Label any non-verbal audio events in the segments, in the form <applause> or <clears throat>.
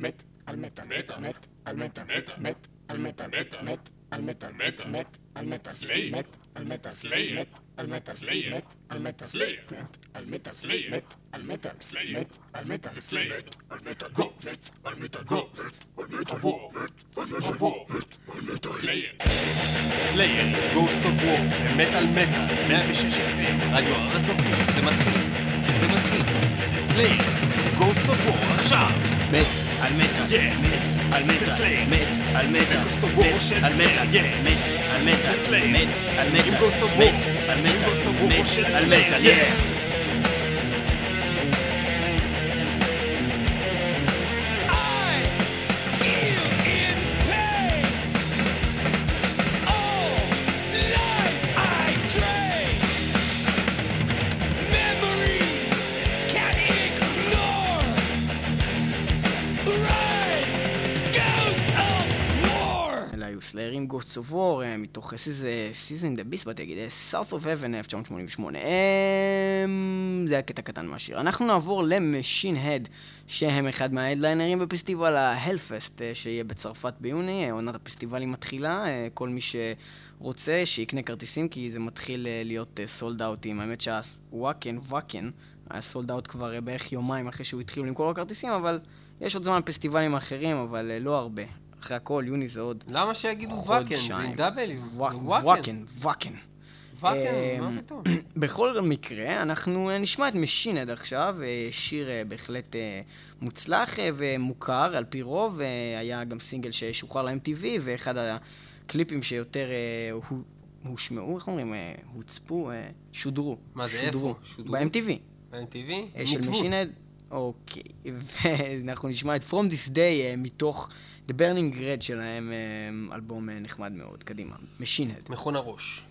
מת על מטאל, מת על מטאל, מת על מטאל, מת על מטאל, מת על מטאל, סלייר. מת על מטאל, סלייר. מת על מטאל, סלייר. מת על מטאל, סלייר. מת על מטאל, סלייר. מת על מטאל, סלייר. מת על מטאל, סלייר. מת על מטאל, Ghost. מת על מטאל, Ghost. מת על מטאל, Of War. Of War. סלייר. סלייר, Ghost of War, במטאל מטאל, 106 FM, רדיו הר הצופים, זה מתחיל, וזה מתחיל, וזה סלייר, Ghost of War עכשיו! מת על מטאל, Yeah. מת על מטאל, סלייר. מת על מטאל, Ghost of War של מת על סלייר, מטאל, yeah. מת על מטאל, סלייר. מת על עם מטאל, Ghost of מת War. על מתוך Seasons in the Abyss, באתי להגיד, South of Heaven 1988. אמ, זה היה קטע קטן מהשיר. אנחנו נעבור ל Machine Head, שהם אחד מההדליינרים בפסטיבל ה Hellfest, אה, שיהיה בצרפת ביוני, אה, עונת הפסטיבלים מתחילה, אה, כל מי שרוצה שיקנה כרטיסים, כי זה מתחיל להיות sold out ים. האמת שהוואקן, וואקן, היה sold out כבר בערך יומיים אחרי שהוא התחיל למכור כרטיסים, אבל יש עוד זמן לפסטיבלים אחרים, אבל לא הרבה. אחרי הכל, יוני זה עוד למה שיגידו וואקן? זה. עם double, זה וואקן, וואקן. וואקן. וואקן, אמ, מה פתאום? <clears throat> בכל מקרה, אנחנו אה, נשמע את Machine Head עכשיו, אה, שיר אה, בהחלט מוצלח ומוכר על פי רוב, היה גם סינגל ששוחרר ל-MTV, ואחד הקליפים שיותר הו- הושמעו, איך אומרים? הוצפו, שודרו. מה זה. איפה? שודרו? ב-MTV. ב-MTV? של. Machine Head. אוקיי, ואנחנו נשמע את From This Day אה, מתוך The Burning Red שלהם, אה, אלבום אה, נחמד מאוד. קדימה, משינד. מכון הראש.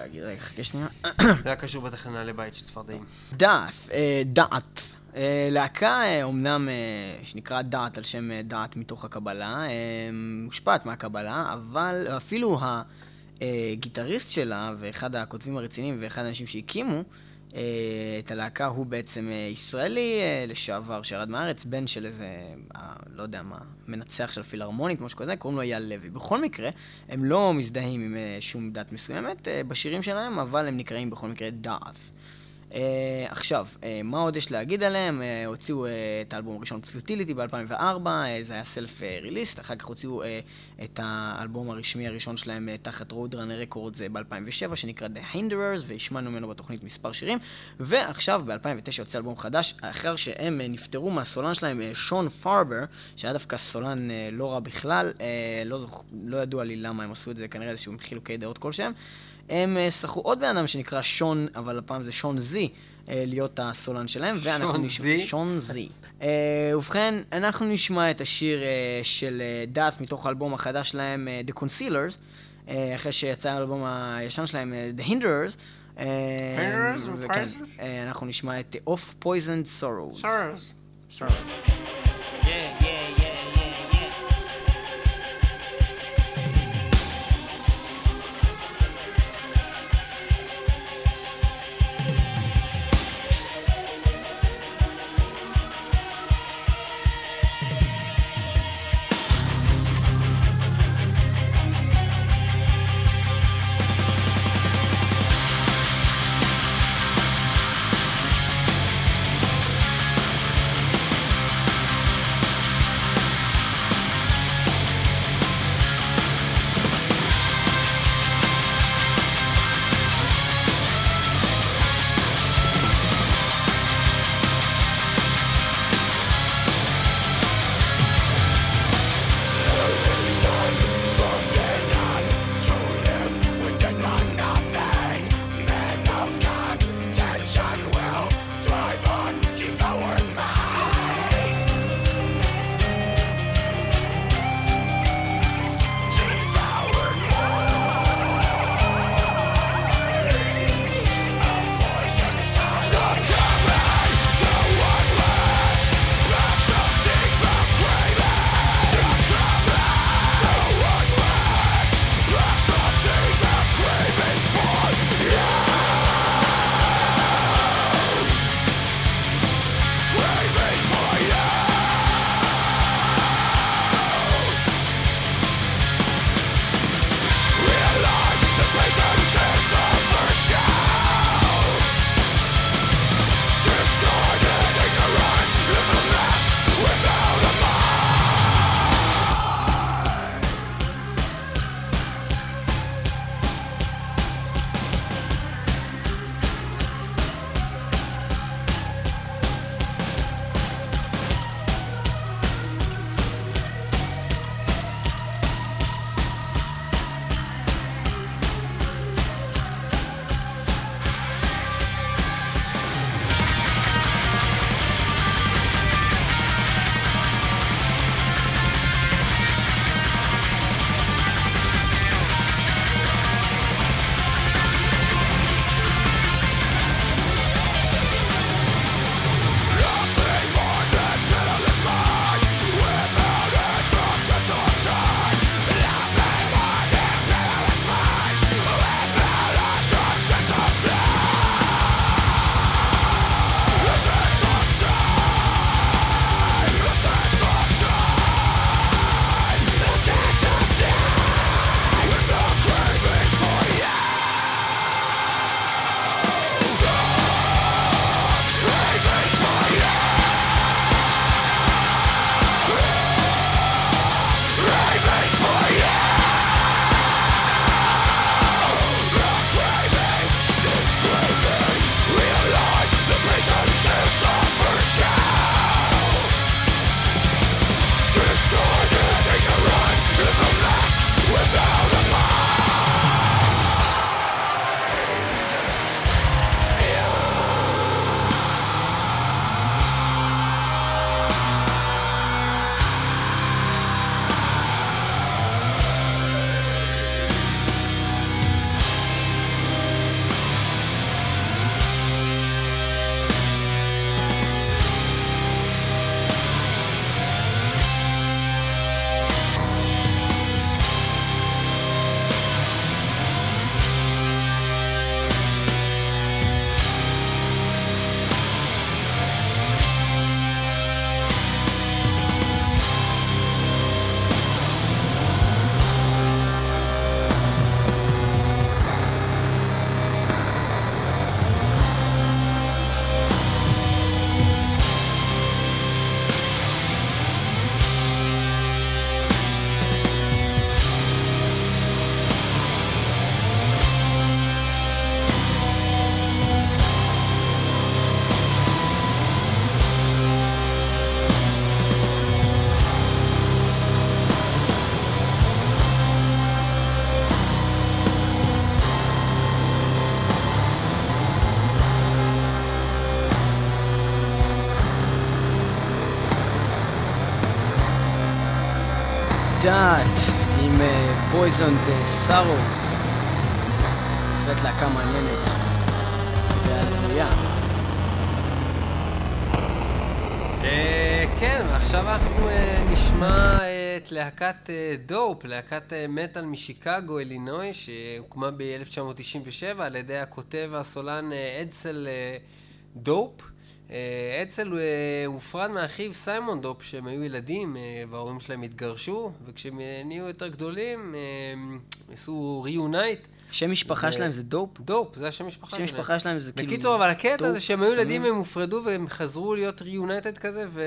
להגיד, רגע, חכה שנייה. זה היה קשור בטח לנעלי בית של צפרדעים. דעת, אה, דעת. אה, להקה אומנם אה, שנקרא דעת על שם דעת מתוך הקבלה, מושפעת מהקבלה, אבל אפילו הגיטריסט שלה ואחד הכותבים הרציניים ואחד האנשים שהקימו את הלהקה הוא בעצם אה, ישראלי אה, לשעבר שירד מהארץ, בן של איזה, אה, לא יודע מה, מנצח של פילהרמונית, משהו כזה, קוראים לו אייל לוי. בכל מקרה, הם לא מזדהים עם אה, שום דת מסוימת אה, בשירים שלהם, אבל הם נקראים בכל מקרה דעת. Uh, עכשיו, uh, מה עוד יש להגיד עליהם? Uh, הוציאו uh, את האלבום הראשון פיוטיליטי ב-2004, uh, זה היה סלף ריליסט, אחר כך הוציאו uh, את האלבום הרשמי הראשון שלהם uh, תחת Roadrunner Records uh, ב-2007, שנקרא The Hinderers, והשמענו ממנו בתוכנית מספר שירים, ועכשיו ב-2009 יוצא אלבום חדש, אחר שהם uh, נפטרו מהסולן שלהם, uh, שון פארבר, שהיה דווקא סולן uh, לא רע בכלל, uh, לא, זוכ... לא ידוע לי למה הם עשו את זה, כנראה איזשהו חילוקי דעות כלשהם. הם אה, שכרו עוד בן אדם שנקרא שון, אבל הפעם זה שון זי, אה, להיות הסולן שלהם. ואנחנו שון נשמע- זי? שון זי. אה, ובכן, אנחנו נשמע את השיר של דאט מתוך האלבום החדש שלהם, The Concealers, אחרי שיצא האלבום הישן שלהם, The Hinderers. Hinderers וכן, אנחנו נשמע את Off Poisoned Sorrows. Off דעת עם פויזון סארוס. בהחלט להקה מעניינת והזויה. אה, כן, ועכשיו אנחנו אה, נשמע את להקת אה, דופ, להקת מטאל משיקגו, אלינוי, שהוקמה ב-1997 על ידי הכותב והסולן אדסל דופ. אה, אה, הופרד מאחיו סיימון דופ, שהם היו ילדים אה, וההורים שלהם התגרשו, וכשהם אה, נהיו יותר גדולים, אה, הם עשו reunite. שם משפחה ו- שלהם זה דופ? דופ, זה השם משפחה שם שלהם. משפחה שלהם זה כאילו... בקיצור, אבל הקטע זה שהם היו ילדים. והם הופרדו והם חזרו להיות reunited כזה, ו...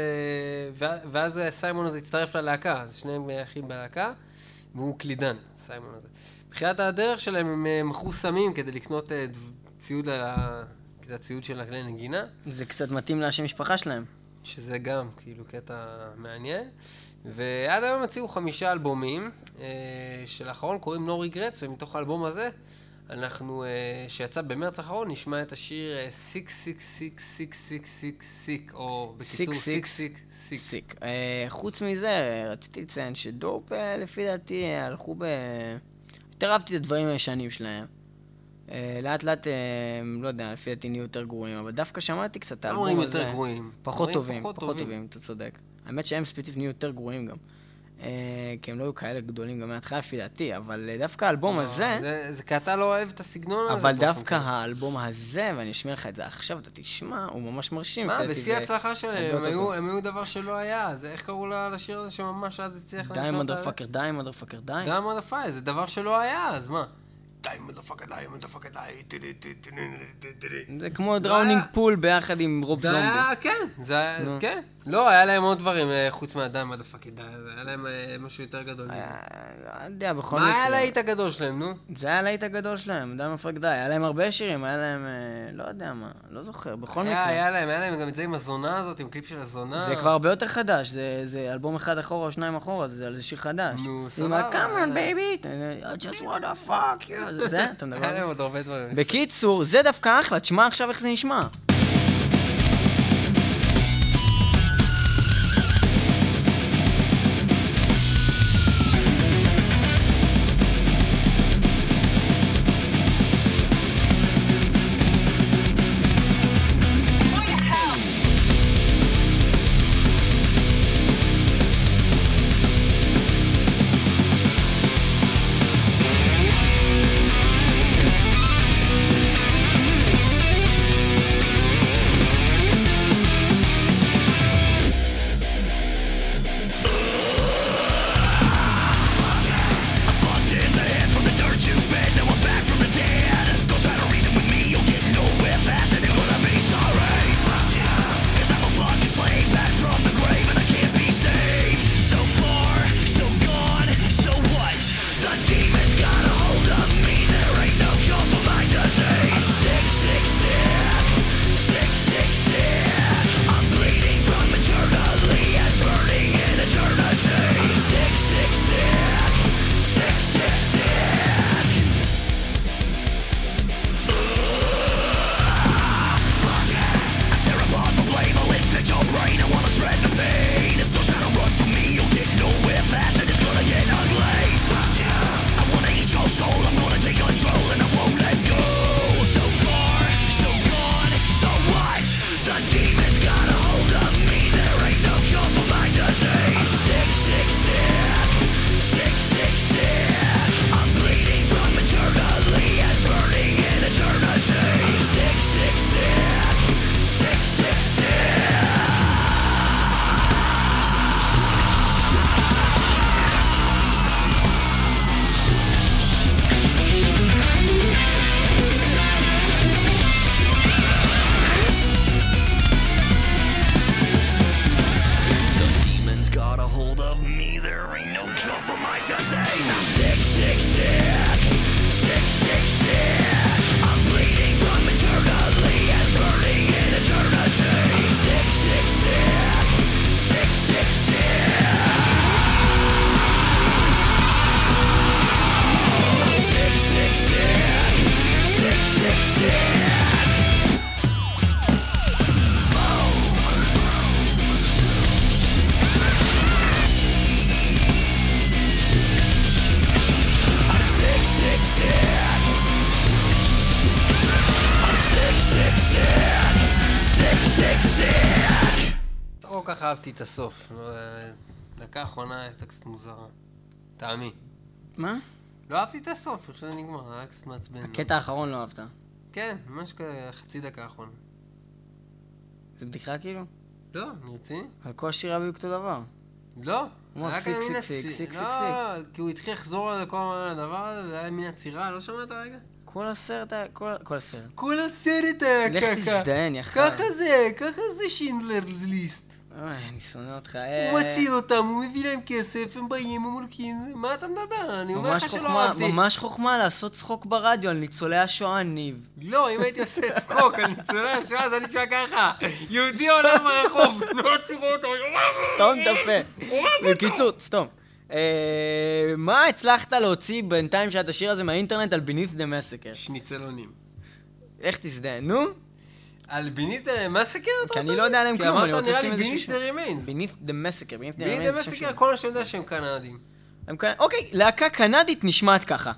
ואז סיימון הזה הצטרף ללהקה, אז שניהם אחים בלהקה, והוא קלידן, סיימון הזה. בתחילת הדרך שלהם הם אה, מכרו סמים כדי לקנות אה, ציוד ל... זה הציוד של הכלי נגינה, זה קצת מתאים לשם משפחה שלהם. שזה גם כאילו קטע מעניין. ועד היום הוציאו חמישה אלבומים, אה, שלאחרון קוראים No Regrets, ומתוך האלבום הזה, אנחנו, אה, שיצא במרץ האחרון, נשמע את השיר אה, Sick Sick Sick Sick Sick Sick Sick, או בקיצור Sick Sick Sick. Sick. אה, חוץ מזה, רציתי לציין שדופ, אה, לפי דעתי, אה, הלכו ב... יותר אהבתי את הדברים הישנים שלהם. אה, לאט לאט, אה, לא יודע, לפי דעתי נהיו יותר גרועים, אבל דווקא שמעתי קצת את האלבום אומרים הזה. יותר גרועים. פחות אומרים טובים, פחות טובים. אתה צודק. האמת שהם ספציפית נהיו יותר גרועים גם. אה, כי הם לא היו כאלה גדולים גם מההתחלה לפי דעתי, אבל דווקא האלבום הזה... זה- כי אתה לא אוהב את הסגנון הזה. אבל דווקא. האלבום הזה, ואני אשמיע לך את זה עכשיו, אתה תשמע, הוא ממש מרשים. מה, בשיא ההצלחה שלהם, הם היו- דבר שלא היה, אז איך קראו לשיר הזה שממש אז הצליח להם? די מודרפאקר, די מודרפאקר, די. די מודפאי, זה דבר שלא היה, אז מה? די מודפאקר, די מודפאקר, די. זה כמו דראונינג פול ביחד עם רוב זה זומבי. היה, כן, זה היה, אז. כן. לא, היה להם עוד דברים אה, חוץ מהדי מודפאקר, די, זה היה להם אה, משהו יותר גדול. לא יודע, בכל מה היה מקרה. להיט הגדול שלהם, נו? זה היה הלהיט הגדול שלהם, די מפרק די. היה להם הרבה שירים, היה להם, אה, לא יודע מה, לא זוכר, בכל מקרה. היה להם, היה להם גם את זה עם הזונה הזאת, עם קליפ של הזונה. זה כבר הרבה יותר חדש, זה, זה אלבום אחד אחורה או שניים אחורה, זה, זה שיר חדש. נו, עם סבבה, ה-come היה on להם. baby, I just wanna fuck you, זה אתה מדבר על זה? <laughs> עוד הרבה דברים. בקיצור, זה דווקא אחלה, תשמע עכשיו איך זה נשמע. אהבתי את הסוף. לא, אה, דקה האחרונה הייתה קצת מוזרה. טעמי. מה? לא אהבתי את הסוף, איך שזה נגמר, היה קצת מעצבן. הקטע האחרון לא אהבת. כן, ממש כזה חצי דקה האחרונה. זה בדיחה כאילו? לא, אני רציני? על כל השיר היה בדיוק אותו דבר. לא. היה כזה מין סיק, לא, כי הוא התחיל לחזור על כל הדבר הזה, וזה היה מין עצירה, לא שמעת רגע? כל הסרט היה... כל- הסרט. כל הסרט היה לך ככה. תזדיין, יא ככה. זה, ככה זה שינדלר's ליסט. אוי, אני שונא אותך. הוא אה, מציל אותם, הוא מביא להם כסף, הם באים, הם הולכים, מה אתה מדבר? אני אומר לך שלא אהבתי. ממש חוכמה לעשות צחוק ברדיו על ניצולי השואה, ניב. לא, אם הייתי עושה צחוק על ניצולי השואה, זה היה נשמע ככה. יהודי עולה ברחוב, <laughs> לא תראו אותו, סתום את הפה. בקיצור, סתום. אה, מה הצלחת להוציא בינתיים שאת השיר הזה מהאינטרנט על beneath the massacre? שניצלונים. איך תזדיין? נו? על בינית מסקר אתה כי רוצה? אני לא יודע עליהם כלום, אני כי רוצה אמרת נראה לי לשים איזשהו בינית שם. the remains. beneath the massacre. beneath the בינית remains, the שם מסקר. כל שאני יודע שהם קנדים. אוקיי, להקה קנדית נשמעת ככה.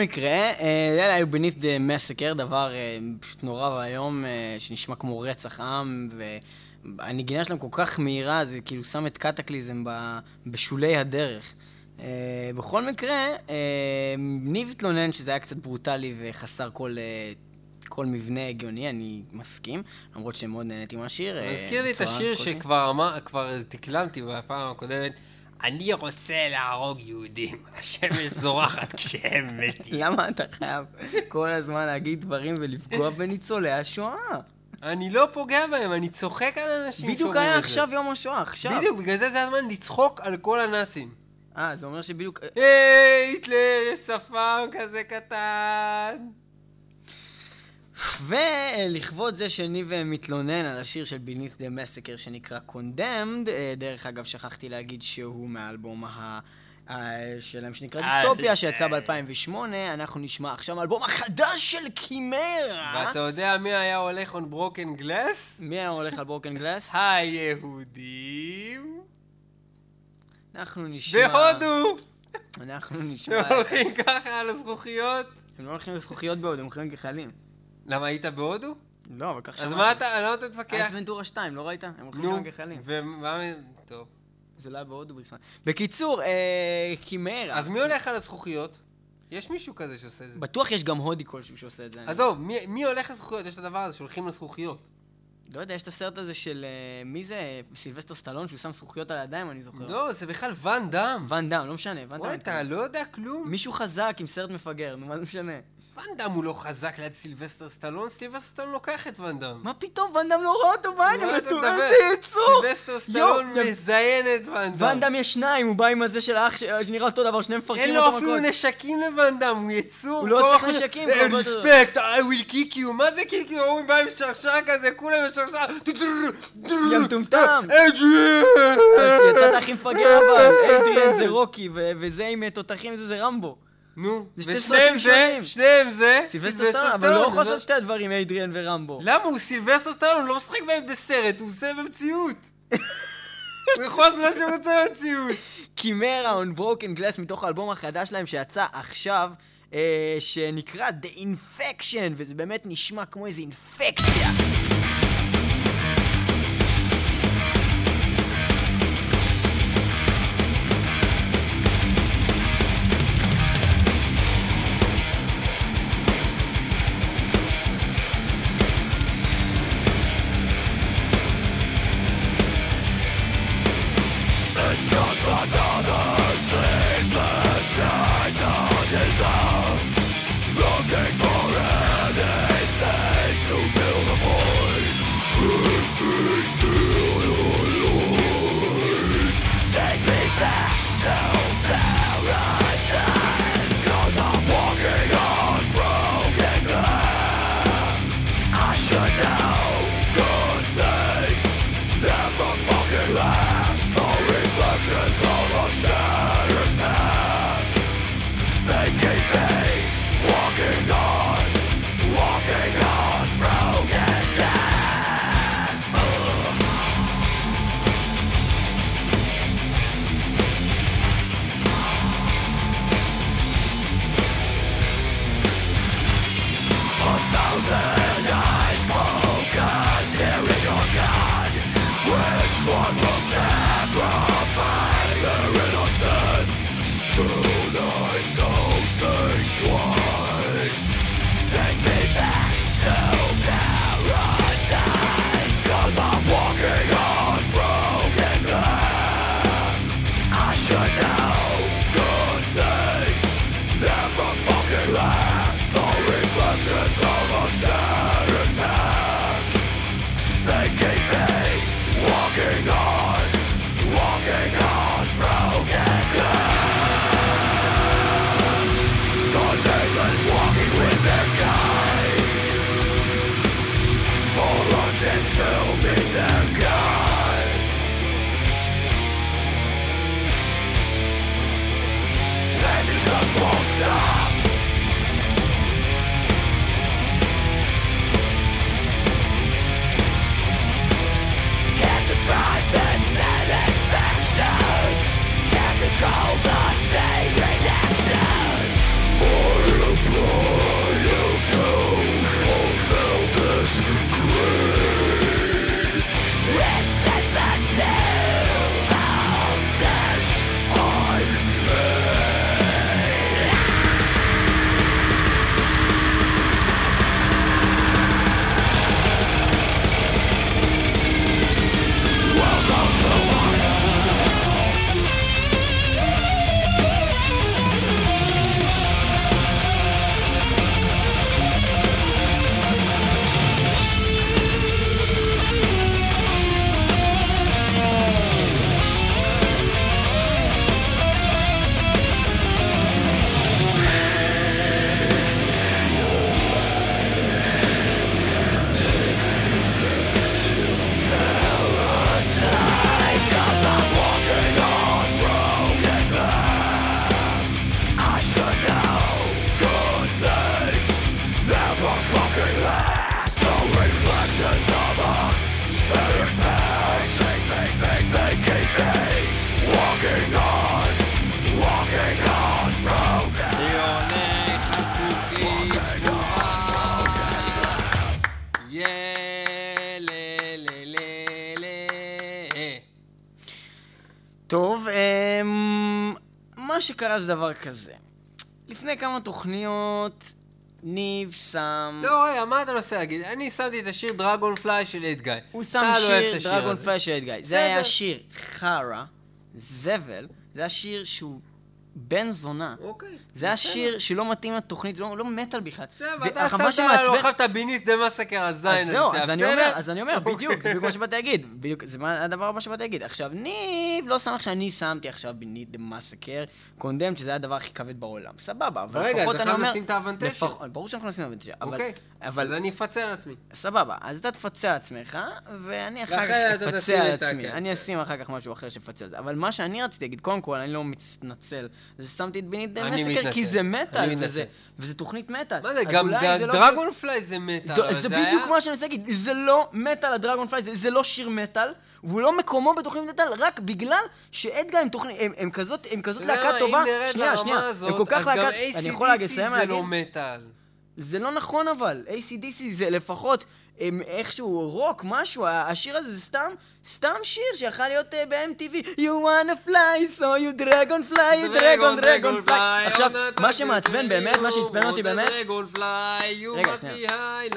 מקרה, אה, אלה היו beneath the massacre, דבר אה, פשוט נורא ואיום, אה, שנשמע כמו רצח עם, והנגינה שלהם כל כך מהירה, זה כאילו שם את קטקליזם בשולי הדרך. בכל מקרה, ניב התלונן שזה היה קצת ברוטלי וחסר כל... כל מבנה הגיוני, אני מסכים, למרות שמאוד נהניתי מהשיר. מזכיר לי את השיר. שכבר תקלמתי בפעם הקודמת. אני רוצה להרוג יהודים, <laughs> השמש זורחת כשהם מתים. למה אתה חייב כל הזמן להגיד דברים ולפגוע בניצולי השואה? אני לא פוגע בהם, אני צוחק על אנשים בדיוק שאומרים היה את זה. עכשיו יום השואה, עכשיו. בדיוק, בגלל זה זה הזמן לצחוק על כל הנאצים. אה, זה אומר שבדיוק... היי, היטלר, יש שפם כזה קטן. ולכבוד זה שניב מתלונן על השיר של Beneath the Massacre שנקרא Condemned, אה, דרך אגב, שכחתי להגיד שהוא מהאלבום ה... שלהם שנקרא אה, דיסטופיה, שיצא אה. ב-2008, אנחנו נשמע עכשיו האלבום החדש של קימרה! ואתה יודע מי היה הולך on broken glass? מי היה הולך על ברוקן גלאס? <laughs> היהודים אנחנו נשמע... בהודו! אנחנו נשמע... הם הולכים ככה על הזכוכיות. הם לא הולכים לזכוכיות בהודו, הם הולכים לגחלים. למה היית בהודו? לא, אבל כך שמעתי. אז מה אתה, למה אתה תתווכח? אייס ונטורה 2, לא ראית? הם הולכים נו, גם לגחלים. ומה... טוב. זה לא היה בהודו בכלל. בקיצור, אה, Chimaira. אז מי הולך על הזכוכיות? יש מישהו כזה שעושה את זה. בטוח יש גם הודי כלשהו שעושה את זה. עזוב, מי- מי הולך לזכוכיות? יש את הדבר הזה שהולכים לזכוכיות. לא יודע, יש את הסרט הזה של... אה, מי זה? סילבסטר סטלון, שהוא שם זכוכיות על הידיים, אני זוכר. לא, זה בכלל ואן דאם. ואן דאם, לא משנה, ואן דאם. וואי, אתה לא יודע כלום? מישהו חזק עם סרט מפגר, נו, מה זה משנה? ואן דאם הוא לא חזק ליד סילבסטר סטלון, סילבסטר סטלון לוקח את ואן דאם. מה פתאום, ואן דאם לא רואה אותו מה אתה איזה מדבר? יצור! סילבסטר סטלון מזיין את ואן דאם. ואן דאם יש שניים, הוא בא עם הזה של האח שנראה אותו דבר, שניהם מפרקים אין אותו לו אפילו מכות. נשקים לוואן דאם, הוא יצור. הוא לא צריך נשקים, יותר- respect, I will kick you. מה זה kick you? הוא בא עם שרשר כזה, כולם עם שרשר. יא מטומטם. אדריאן! יצאת הכי מפגר אבל, איידריאן זה רוקי, וזה עם תותחים זה רמבו. נו, ושניהם זה. שניהם זה, סילבסטר סטלון, אבל לא יכול לעשות שתי הדברים, איידריאן ורמבו. למה? הוא סילבסטר סטלון, הוא לא משחק בהם בסרט, הוא עושה במציאות. <laughs> הוא יכול לעשות מה שהוא רוצה במציאות. קימרה on broken glass מתוך האלבום החדש שלהם שיצא עכשיו, אה, שנקרא The Infection, וזה באמת נשמע כמו איזה אינפקציה. שקרה זה דבר כזה. לפני כמה תוכניות, ניב שם... לא, רגע, מה אתה מנסה להגיד? אני שמתי את השיר דרגון פליי של אדגאי. הוא שם לא שיר דרגון. פלאש של גיא. זה. היה שיר חרא, זבל, זה היה שיר שהוא בן זונה. אוקיי. זה היה בסדר. שיר שלא מתאים לתוכנית, זה לא לא מטאל בכלל. בסדר, ואתה שמת שמעצבן- עכשיו את הביניסט דה מסקר הזין אז הזה. שהיה אז אני בסדר? אומר, אז אני אומר, אוקיי. בדיוק, זה בדיוק מה שבאתי להגיד, בדיוק, זה הדבר הבא שבאתי להגיד. עכשיו, ניב לא שמח שאני שמתי עכשיו בניט דה מסקר, קונדם, שזה הדבר הכי כבד בעולם, סבבה, אבל רגע, לפחות אז אני אנחנו אומר... נשים את האבנטג'ה. לפח- ברור שאנחנו נשים את האבנטג'ה, אבל... אוקיי. אז אני אפצה על עצמי. סבבה, אז אתה תפצה על עצמך, ואני אחר כך אפצה על עצמי. אני בסדר. אשים אחר כך משהו אחר שיפצה על זה. אבל מה שאני רציתי להגיד, קודם כל, אני לא מתנצל, זה ששמתי את בנית אני מסקר, כי. זה מטאל. וזה- וזה תוכנית מטאל. מה זה, אז גם לא- דרגון פליי זה מטאל, זה. בדיוק מה שאני רוצה להגיד, זה לא מטאל הדרגון פליי, זה- זה לא שיר מטאל, והוא לא מקומו בתוכנית מטאל, רק בגלל שאדגה הם תוכנית, הם- הם כזאת הם כזאת להקה טובה, שנייה, שנייה, הם כל כך אז גם להקה, יכול להגיד, ACDC זה? לא מטאל. זה לא נכון אבל, ACDC זה לפחות איכשהו רוק, משהו, השיר הזה זה סתם, סתם שיר שיכול להיות uh, ב-MTV You wanna fly, so you dragon fly, you dragon, dragon fly. עכשיו, מה שמעצבן באמת, מה שעצבן אותי באמת, you רגע, must be high.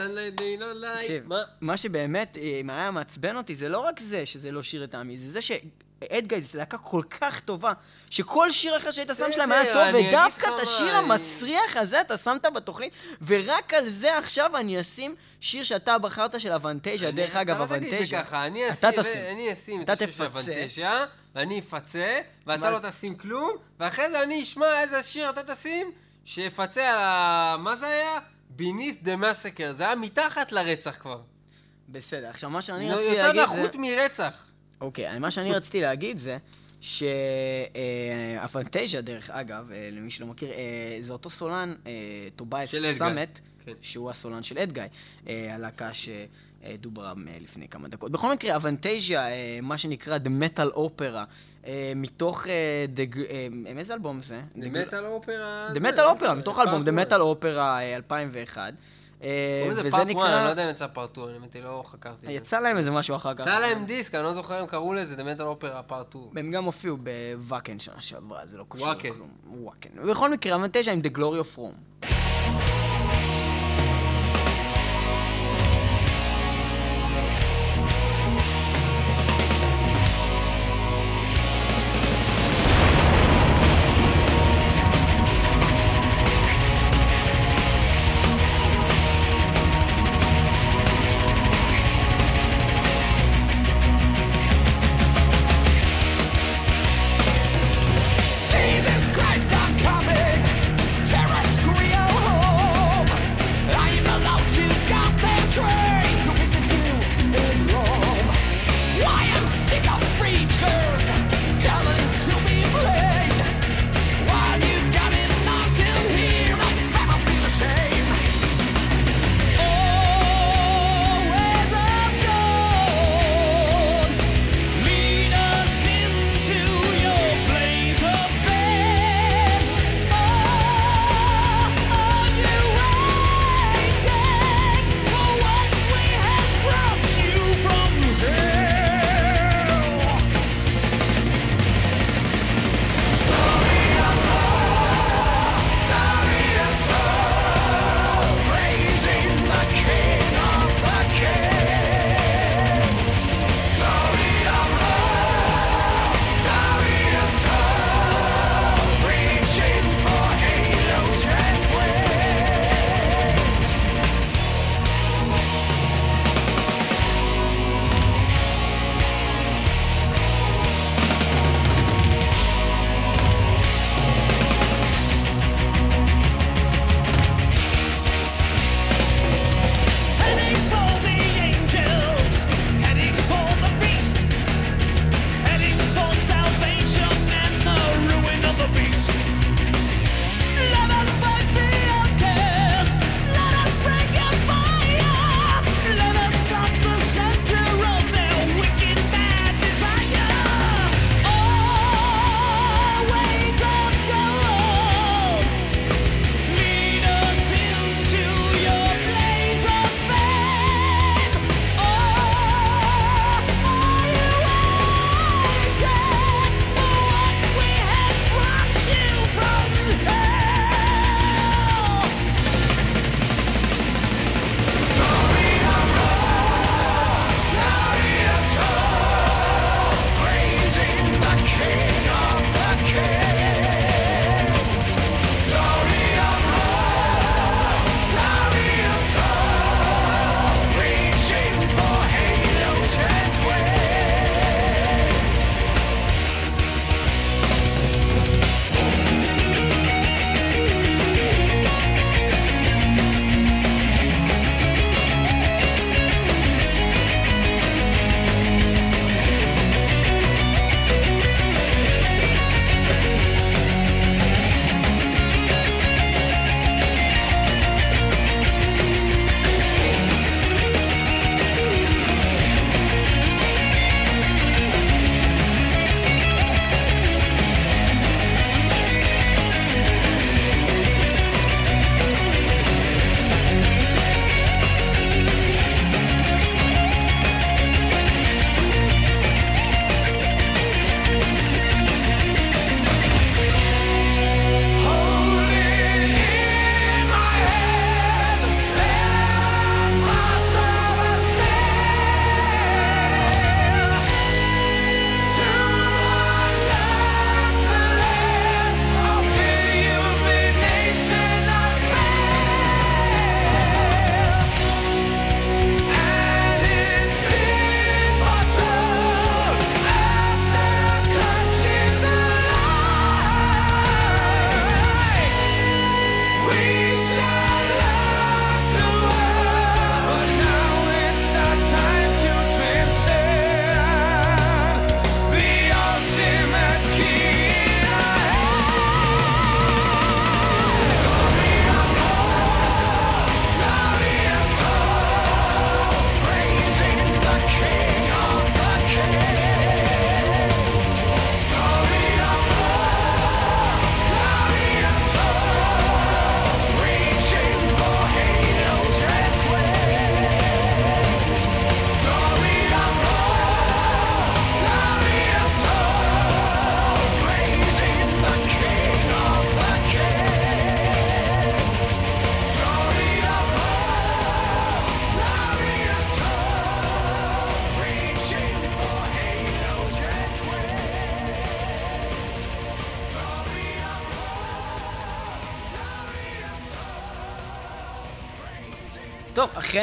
תקשיב, מה? שבאמת אה, היה מעצבן אותי זה לא רק זה שזה לא שיר לטעמי, זה זה שאדגאי זו להקה כל כך טובה, שכל שיר אחר שהיית שם שלהם היה טוב, ודווקא את השיר המסריח הזה אתה שמת בתוכנית, ורק על זה עכשיו אני אשים שיר שאתה בחרת של אבנטג'ה, דרך אגב, אתה לא תגיד את זה אבנטג'ה. ככה, אני אשים- את השיר של. אבנטג'ה, ואני אפצה, ואתה לא? תשים כלום, ואחרי זה אני אשמע איזה שיר אתה תשים, שיפצה על ה... מה זה היה? Beneath the Massacre, זה היה מתחת לרצח כבר. בסדר, עכשיו מה שאני נו, רציתי יותר להגיד זה... נחות מרצח. אוקיי, מה שאני רציתי להגיד זה ש Avantasia, דרך אגב, אה, למי שלא מכיר, אה, זה אותו סולן, אה, טוביאס. סאמט, כן. שהוא הסולן של Edguy, הלהקה שדוברה מ- לפני כמה דקות. בכל מקרה, Avantasia, מה שנקרא The Metal Opera, מתוך... The איזה אלבום זה? זה מטאל אופרה... The Metal Opera, מתוך האלבום The Metal Opera אה, 2001. אה, קוראים לזה וזה פארט 1, אני לא. יודע אם יצא פארט 2, אני האמת היא לא חקרתי. יצא להם איזה משהו אחר כך. יצא להם דיסק, אני לא זוכר אם קראו לזה, Metal Opera פארט 2. הם גם הופיעו בוואקן שנה שעברה, זה לא קשור. לכלום. וואקן. בכל מקרה, אבל תשע עם The Glory of Rome.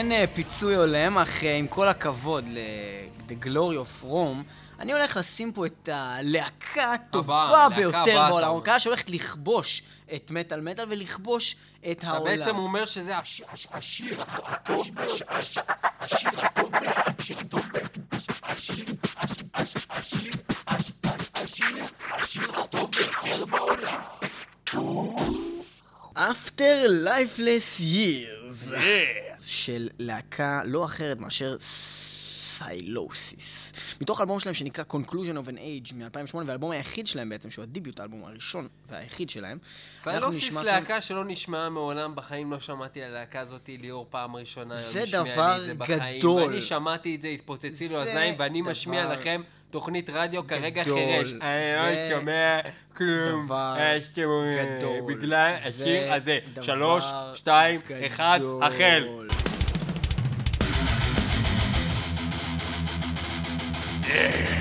אכן אה, פיצוי הולם, אך אה, עם כל הכבוד ל-The Glory of Rome, אני הולך לשים פה את הלהקה הטובה ביותר אתה בעולם. הלהקה שהולכת לכבוש את מטאל מטאל ולכבוש את אתה העולם. בעצם אומר שזה הש- השיר הטוב, השיר הטוב, השיר הטוב, השיר, השיר הטוב ביותר בעולם. After Lifeless Years של להקה לא אחרת מאשר סיילוסיס. מתוך האלבום שלהם שנקרא Conclusion of an Age מ-2008, והאלבום היחיד שלהם בעצם, שהוא הדיביוט האלבום הראשון והיחיד שלהם. נשמע להקה שלא נשמעה מעולם, בחיים לא שמעתי על הלהקה הזאת, ליאור פעם ראשונה זה לי דבר. גדול. ואני שמעתי את זה, התפוצצי לו זה האוזניים, ואני דבר משמיע לכם תוכנית רדיו כרגע חירש. אני לא שומע כלום. דבר אה, אה, גדול. בגלל השיר הזה. שלוש, שתיים, אחד, החל. Yeah.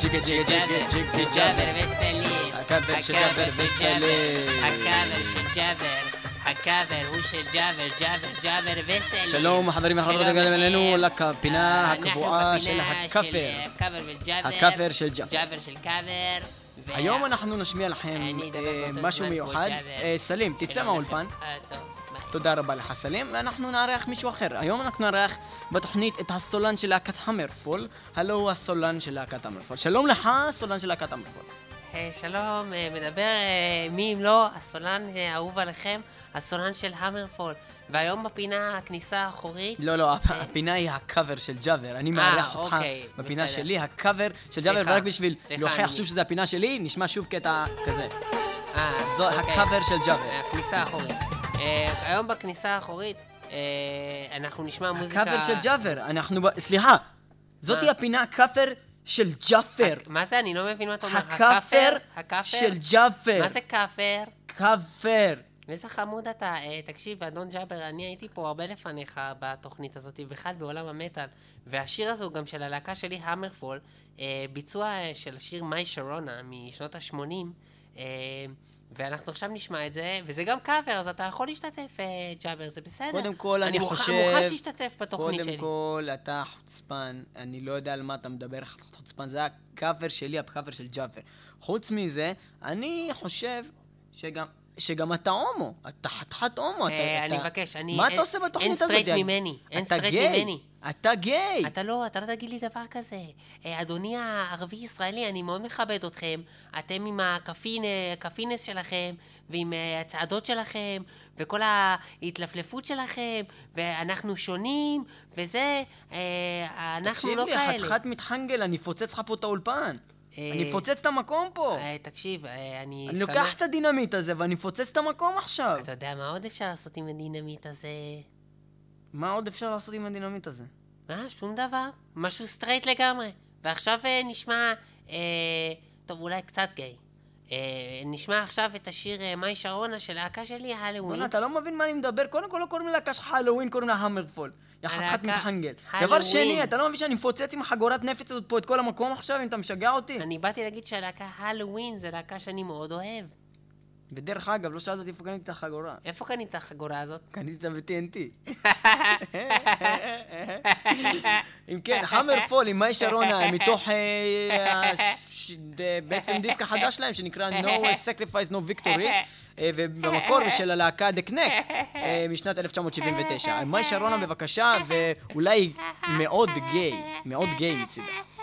ג'יגה ג'אבר, וסלים. הקאבר של ג'אבר וסלים. הקאבר של ג'אבר. הקאבר הוא של ג'אבר, ג'אבר, ג'אבר וסלים. שלום חברים וחברות הגעתם אלינו. לפינה אנחנו הקבועה של הקאבר וג'אבר. הקאבר של ג'אבר. ג'אבר של קאבר. וה- היום אנחנו נשמיע לכם אה, משהו מיוחד. אה, סלים, תצא מהאולפן. אה, טוב. תודה רבה לך סלים, ואנחנו נארח מישהו אחר. היום אנחנו נארח בתוכנית את הסולן של להקת המרפול, הלו הוא הסולן של להקת המרפול. שלום לך, הסולן של להקת המרפול. אה, שלום, אה, מדבר אה, מי אם לא, הסולן אה, האהוב עליכם, הסולן של המרפול. והיום בפינה הכניסה האחורית, לא, לא, הפ- הפינה היא הקאבר של ג'אבר. אני מארח אותך אוקיי, בפינה. שלי, הקאבר של ג'אבר, ורק בשביל להוכיח שוב שזה הפינה שלי, נשמע שוב קטע כזה. אה, זו אוקיי. הקאבר של ג'אבר. הכניסה האחורית. אה, היום בכניסה האחורית אה, אנחנו נשמע מוזיקה... הקאבר של ג'אבר, אנחנו... סליחה, זאתי? הפינה הקאבר של ג'אפר. מה זה? אני לא מבין מה אתה אומר. הכאפר הכאפר? של ג'אפר. מה זה כאפר? כאפר. איזה חמוד אתה. אה, תקשיב, אדון ג'אבר, אני הייתי פה הרבה לפניך בתוכנית הזאת, בכלל בעולם המטאל. והשיר הזה הוא גם של הלהקה שלי, המרפול, ביצוע של השיר My Sharona משנות ה-80. ואנחנו עכשיו נשמע את זה, וזה גם קאבר, אז אתה יכול להשתתף, אה, ג'אבר, זה בסדר. קודם כל, אני מוכן- חושב... מוכן להשתתף בתוכנית קודם שלי. כל, אתה חוצפן, אני לא יודע על מה אתה מדבר, חוצפן, זה הקאבר שלי, הקאבר של ג'אבר. חוץ מזה, אני חושב שגם... שגם אתה הומו, אתה חתיכת הומו, אתה... אה, אתה- אני מבקש, אני... מה אין- אתה עושה בתוכנית הזאת? אין סטרייט ממני, אין סטרייט. ממני. אתה גיי. אתה לא, אתה לא תגיד לי דבר כזה. אה, אדוני הערבי-ישראלי, אני מאוד מכבד אתכם. אתם עם אה, הקפינס שלכם, ועם הצעדות שלכם, וכל ההתלפלפות שלכם, ואנחנו שונים, וזה, אנחנו לא תקשיב כאלה. לי, חתיכת מתחנגל, אני אפוצץ לך פה את האולפן. אה, אני אפוצץ את המקום פה. אה, תקשיב, אה, אני אני שמח... לוקח את הדינמיט הזה ואני אפוצץ את המקום עכשיו. אתה יודע מה עוד אפשר לעשות עם הדינמיט הזה? מה עוד אפשר לעשות עם הדינמיט הזה? מה? שום דבר. משהו סטרייט לגמרי. ועכשיו אה, נשמע, אה, טוב, אולי קצת גיי. אה, נשמע עכשיו את השיר אה, My Sharona של להקה שלי, הלואוין. בוא'נה, אתה לא מבין מה אני מדבר? קודם כל לא קוראים ללהקה שלך הלואוין, קוראים לה המרפול. יא חתיכת מתחנגל. דבר. שני, אתה לא מבין שאני מפוצץ עם החגורת נפץ הזאת פה את כל המקום עכשיו, אם אתה משגע אותי? אני באתי להגיד שהלהקה הלואוין זה להקה שאני מאוד אוהב. ודרך אגב, לא שאלת אותי איפה קניתי את החגורה. איפה קנית את החגורה הזאת? קניתי אותה ב-TNT. אם כן, המרפול עם מאי שרונה, <laughs> מתוך אה, אה, בעצם דיסק החדש שלהם, שנקרא No Sacrifice No Victory, אה, ובמקור של הלהקה The Knack, משנת 1979. מאי שרונה בבקשה, ואולי מאוד גיי, מאוד גיי מצידה.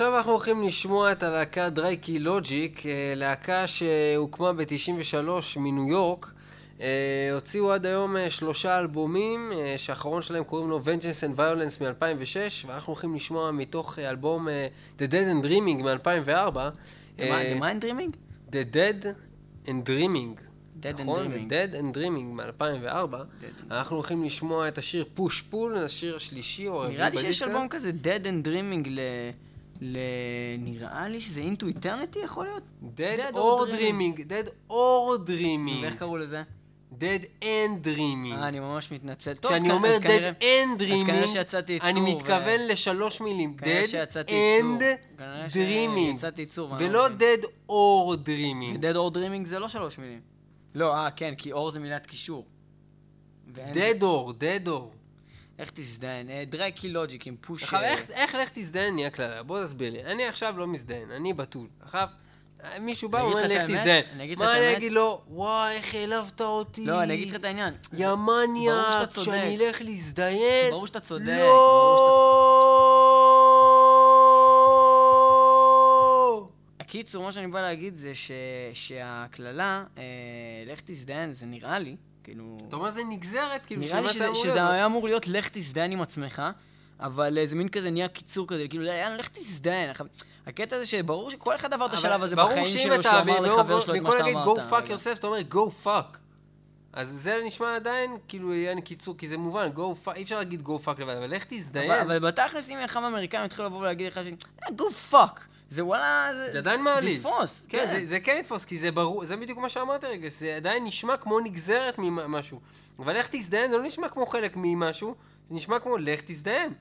אנחנו הולכים לשמוע את הלהקה דרייקי לוג'יק, אה, להקה שהוקמה ב-93 מניו יורק. אה, הוציאו עד היום אה, שלושה אלבומים, שהאחרון שלהם קוראים לו Vengeance and Violence מ-2006, ואנחנו הולכים לשמוע מתוך אלבום The Dead and Dreaming מ-2004. The Mind Dreaming? The Dead and Dreaming. Dead נכון? The Dead and Dreaming מ-2004. אנחנו הולכים לשמוע את השיר פוש פול, השיר השלישי או הרביעי נראה לי שיש. אלבום כזה Dead and Dreaming ל... ל... נראה לי שזה Into Eternity יכול להיות? Dead Dead or or Dreaming, Dead or Dreaming. ואיך קראו לזה? Dead and Dreaming. אה, אני ממש מתנצל. טוב, כשאני אומר Dead and אז כנראה Dreaming, שיצאתי ייצור. אני ו- מתכוון לשלוש מילים. Dead and ייצור. כנראה Dreaming. שיצאתי ייצור, ולא לא. Dead or Dreaming. Dead or Dreaming זה לא שלוש מילים. לא, אה, כן, כי אור זה מילת קישור. Dead or, Dead or. איך תזדיין? אה, דרייקי לוג'יק עם פוש... עכשיו, איך- איך לך תזדיין נהיה קללה? בוא תסביר לי. אני עכשיו לא מזדיין, אני בתול. עכשיו, מישהו בא ואומר את האמת? תזדיין. מה אני? אגיד לו? וואי, איך העלבת אותי. לא, אני אגיד לך את העניין. יא מניאק. שאני אלך להזדיין? ברור שאתה צודק, לא! הקיצור, מה שאני בא להגיד זה. שהקללה, אה, לך תזדיין, זה נראה לי, כאילו... אתה אומר זה נגזרת, כאילו, נראה לי שזה, שזה. היה אמור להיות לך תזדיין עם עצמך, אבל זה מין כזה נהיה קיצור כזה, כאילו, יאללה, לך תזדיין. הקטע זה שברור שכל אחד עבר את השלב הזה בחיים שלו, שהוא אמר במקום- לחבר שלו את מה במקום שאתה להגיד אמרת. go fuck yourself, אתה אומר go fuck. אז זה נשמע עדיין, כאילו, יהיה קיצור, כי זה מובן, go fuck, אי אפשר להגיד go fuck לבד, אבל לך תזדיין. אבל, בתכלס, אם אחד מהאמריקאים יתחיל לבוא ולהגיד לך ש... go fuck. זה וואלה, זה... זה עדיין מעליב. זה יתפוס. כן, זה, זה כן יתפוס, כי זה ברור, זה בדיוק מה שאמרתי רגע, זה עדיין נשמע כמו נגזרת ממשהו. אבל לך תזדיין זה לא נשמע כמו חלק ממשהו, זה נשמע כמו לך תזדיין.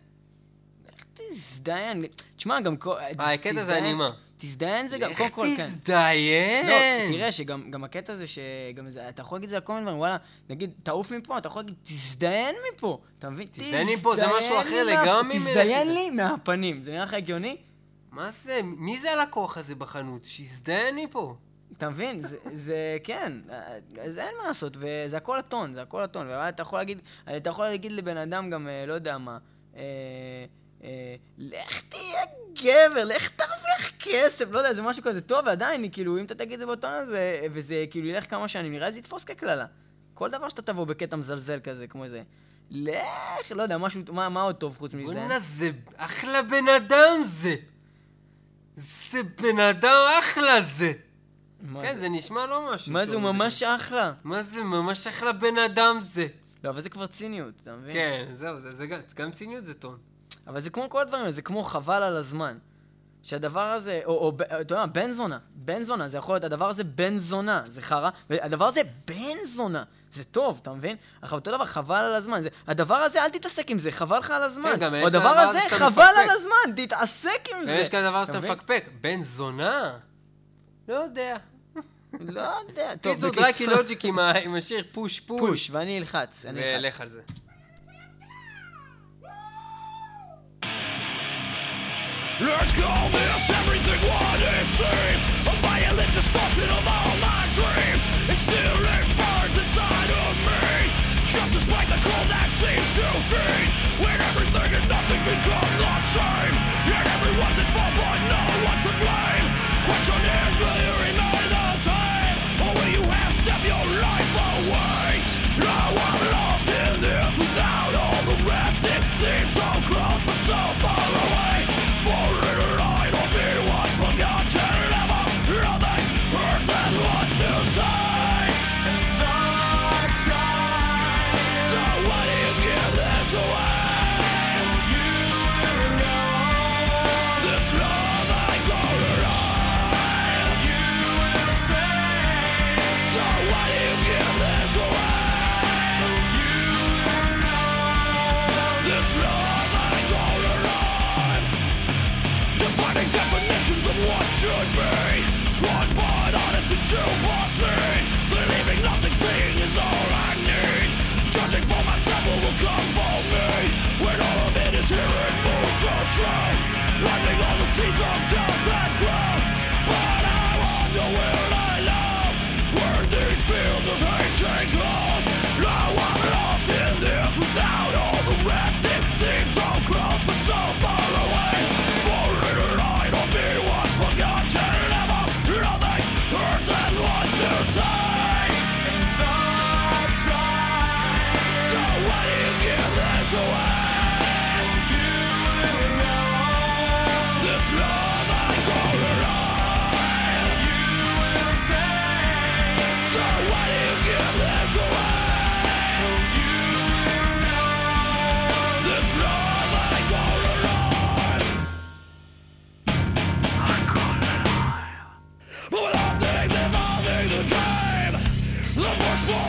לך תזדיין. תשמע, גם... כל- אה, הקטע זה הנימה. תזדיין זה גם... קודם כל, כן. תזדיין! לא, תראה שגם גם הקטע זה שגם זה, אתה יכול להגיד את זה על כל מיני דברים, וואלה, נגיד, תעוף מפה, אתה יכול להגיד, תזדיין מפה, אתה מבין? תזדיין מפה, זה משהו אחר לגמרי תזדיין. לי מהפנים, זה נראה לך הגיוני? מה זה? מי זה הלקוח הזה בחנות? שיזדיין מפה. אתה מבין? זה, זה כן, אז אין מה לעשות, וזה הכל הטון, זה הכל הטון, ואתה יכול להגיד, אתה יכול להגיד לבן אדם גם, אה, לא יודע מה, אה, אה, לך תהיה גבר, לך תרוויח כסף, לא יודע, זה משהו כזה טוב, ועדיין, כאילו, אם אתה תגיד את זה בטון הזה, וזה כאילו ילך כמה שנים, נראה לי זה יתפוס כקללה. כל דבר שאתה תבוא בקטע מזלזל כזה, כמו זה, לך, לא יודע, משהו, מה, מה עוד טוב חוץ מזה? בואנה, זה אחלה בן אדם זה! זה בן אדם אחלה זה! כן, זה? זה נשמע לא משהו. מה זה, הוא ממש אחלה. מה זה, ממש אחלה בן אדם זה. לא, אבל זה כבר ציניות, אתה מבין? כן, זהו, זה- זה גם- גם ציניות זה טון. אבל זה כמו כל הדברים זה כמו חבל על הזמן. שהדבר הזה, או, או ב- אתה יודע, בן זונה, בן זונה, זה יכול להיות, הדבר הזה בן זונה, זה חרא, והדבר הזה בן זונה, זה טוב, אתה מבין? עכשיו, אותו דבר, חבל על הזמן, זה, הדבר הזה, אל תתעסק עם זה, חבל לך על הזמן. כן, גם או יש הדבר הזה, חבל מפקפק. על הזמן, תתעסק עם זה. יש כזה דבר אתה שאתה? מפקפק. בן זונה? לא יודע. לא יודע, טוב, קיצור, דרייקי לוג'יק עם השיר פוש פוש. פוש, ואני אלחץ, אני אלחץ. ולך על זה. Let's call this everything what it seems. A violent distortion of all my dreams. It's still it burns inside of me. Just despite the cold that seems to feed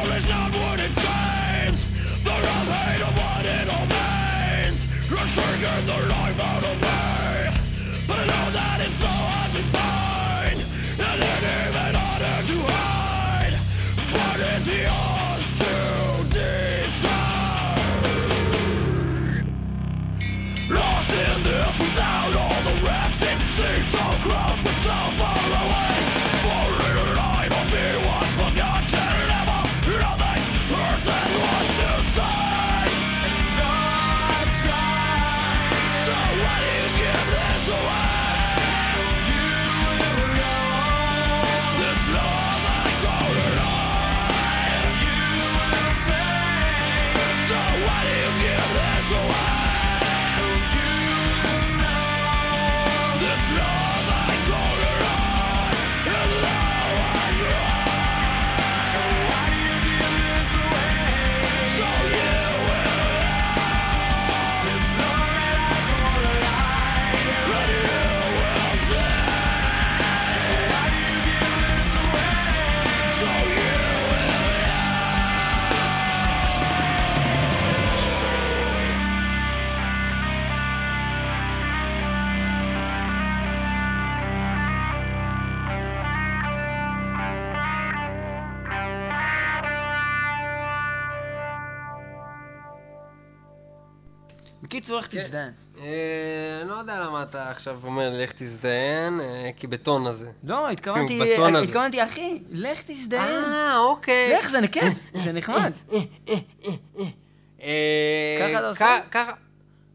war not it The of what it all means. Are the life out of me But I know that it's so hard to find בקיצור, איך תזדהן? אה, אני לא יודע למה אתה עכשיו אומר לך תזדיין, אה, כי בטון הזה. לא, התכוונתי. התכוונתי, אחי, לך תזדהן. אה, אוקיי. לך, זה כיף, זה נחמד. אה, ככה אתה עושה? ככה.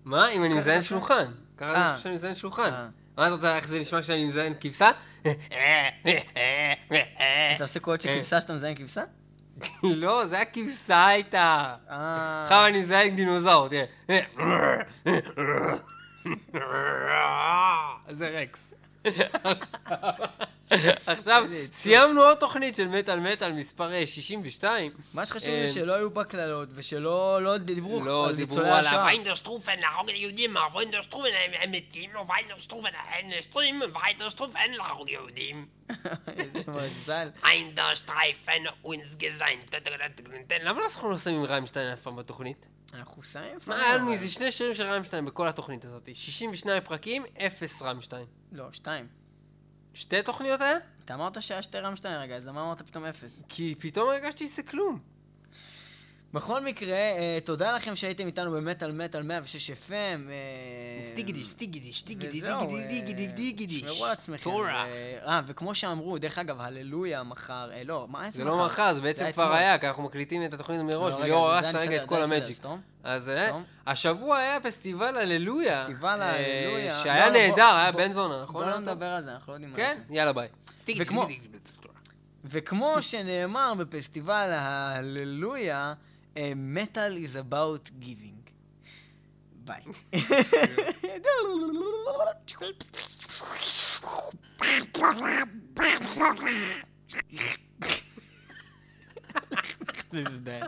מה? אם אני מזיין? שולחן. ככה. נשמע שאני מזיין שולחן. מה אתה רוצה, איך זה נשמע כשאני מזיין כבשה? אתה עושה קולות של כבשה שאתה מזיין כבשה? לא, זה הכבשה הייתה. אה... עכשיו אני מזיין דינוזאור, תראה. זה רקס. עכשיו, <laughs> סיימנו עוד תוכנית של מטאל מטאל מספר אה, 62. מה שחשוב אה, זה שלא היו בה קללות, ושלא לא דיברו לא על דיברו ניצולי על השואה. הוויינדרשטרופן, להרוג יהודים, הוויינדרשטרופן הם מתים, הוויינדרשטרופן האנשטרים, הוויינדרשטרופן להרוג יהודים. איזה מזל. איינדרשטרייפן אונס גזיין. למה אנחנו לא שמים ריימשטיין אף פעם בתוכנית? אנחנו שמים מה, היה לנו איזה שני שירים של ריימשטיין בכל התוכנית הזאת. 62 פרקים, אפס ריימשטיין. לא, שתיים. שתי תוכניות היה? אתה אמרת שהיה שתי רמשטיין רגע, אז למה אמרת פתאום אפס? כי פתאום הרגשתי שזה כלום. בכל מקרה, אה, תודה לכם שהייתם איתנו במטאל מטאל 106 FM. אה, סטיגידי, סטיגידי, שטיגידי, וזהו, דיגידי, דיגידי, אה, דיגידי. תשמרו על עצמכם. אה, וכמו שאמרו, דרך אגב, הללויה מחר, אה, לא, מה, זה מחר? לא מחר, זה בעצם כבר. היה, כי אנחנו מקליטים את התוכנית מראש, לא, וליאור זה- הרס זה הרגע את כל זה המג'יק. אז. השבוע היה פסטיבל הללויה. פסטיבל ההללויה. שהיה לא, בוא- נהדר, היה בן זונה, נכון? בוא לא? נדבר על זה, אנחנו לא יודעים מה כן? זה. יאללה ביי. וכמו- וכמו שנאמר בפסטיבל ההללויה, אה, metal is about giving. ביי. זה